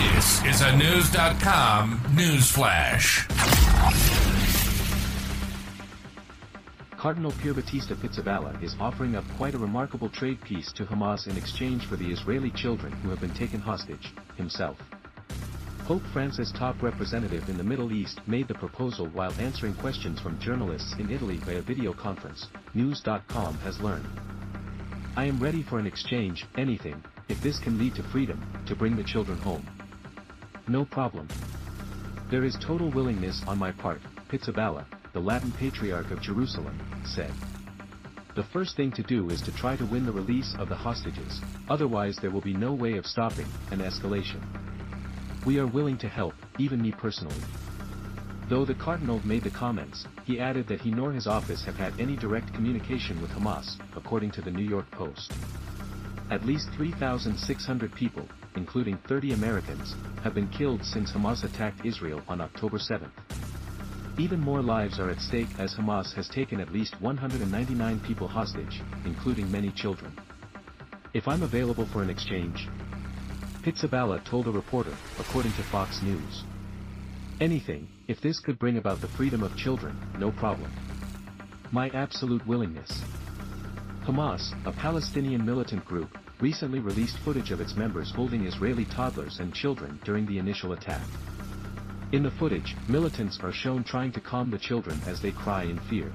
This is a Knewz.com news flash. Cardinal Pierbattista Pizzaballa is offering up quite a remarkable trade piece to Hamas in exchange for the Israeli children who have been taken hostage, himself. Pope Francis top representative in the Middle East made the proposal while answering questions from journalists in Italy via a video conference, Knewz.com has learned. I am ready for an exchange, anything, if this can lead to freedom, to bring the children home. No problem. There is total willingness on my part, Pizzaballa, the Latin Patriarch of Jerusalem, said. The first thing to do is to try to win the release of the hostages, otherwise there will be no way of stopping an escalation. We are willing to help, even me personally. Though the Cardinal made the comments, he added that he nor his office have had any direct communication with Hamas, according to the New York Post. At least 3,600 people, including 30 Americans, have been killed since Hamas attacked Israel on October 7. Even more lives are at stake as Hamas has taken at least 199 people hostage, including many children. If I'm available for an exchange, Pizzaballa told a reporter, according to Fox News. Anything, if this could bring about the freedom of children, no problem. My absolute willingness. Hamas, a Palestinian militant group, recently released footage of its members holding Israeli toddlers and children during the initial attack. In the footage, militants are shown trying to calm the children as they cry in fear.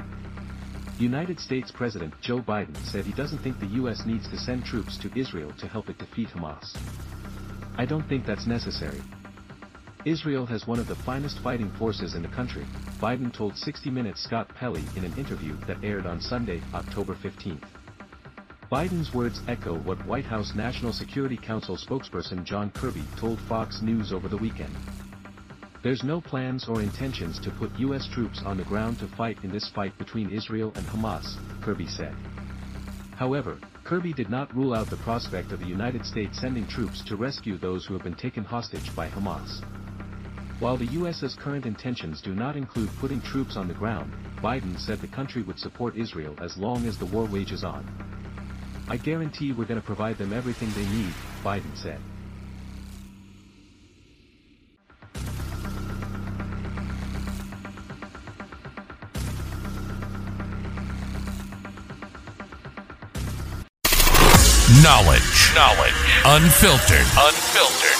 United States President Joe Biden said he doesn't think the US needs to send troops to Israel to help it defeat Hamas. I don't think that's necessary. Israel has one of the finest fighting forces in the country, Biden told 60 Minutes Scott Pelley in an interview that aired on Sunday, October 15. Biden's words echo what White House National Security Council spokesperson John Kirby told Fox News over the weekend. There's no plans or intentions to put U.S. troops on the ground to fight in this fight between Israel and Hamas, Kirby said. However, Kirby did not rule out the prospect of the United States sending troops to rescue those who have been taken hostage by Hamas. While the U.S.'s current intentions do not include putting troops on the ground, Biden said the country would support Israel as long as the war wages on. I guarantee we're going to provide them everything they need, Biden said. Knowledge. Knowledge. Unfiltered. Unfiltered.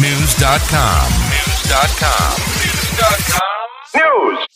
Knewz.com. Knewz.com. Knewz.com.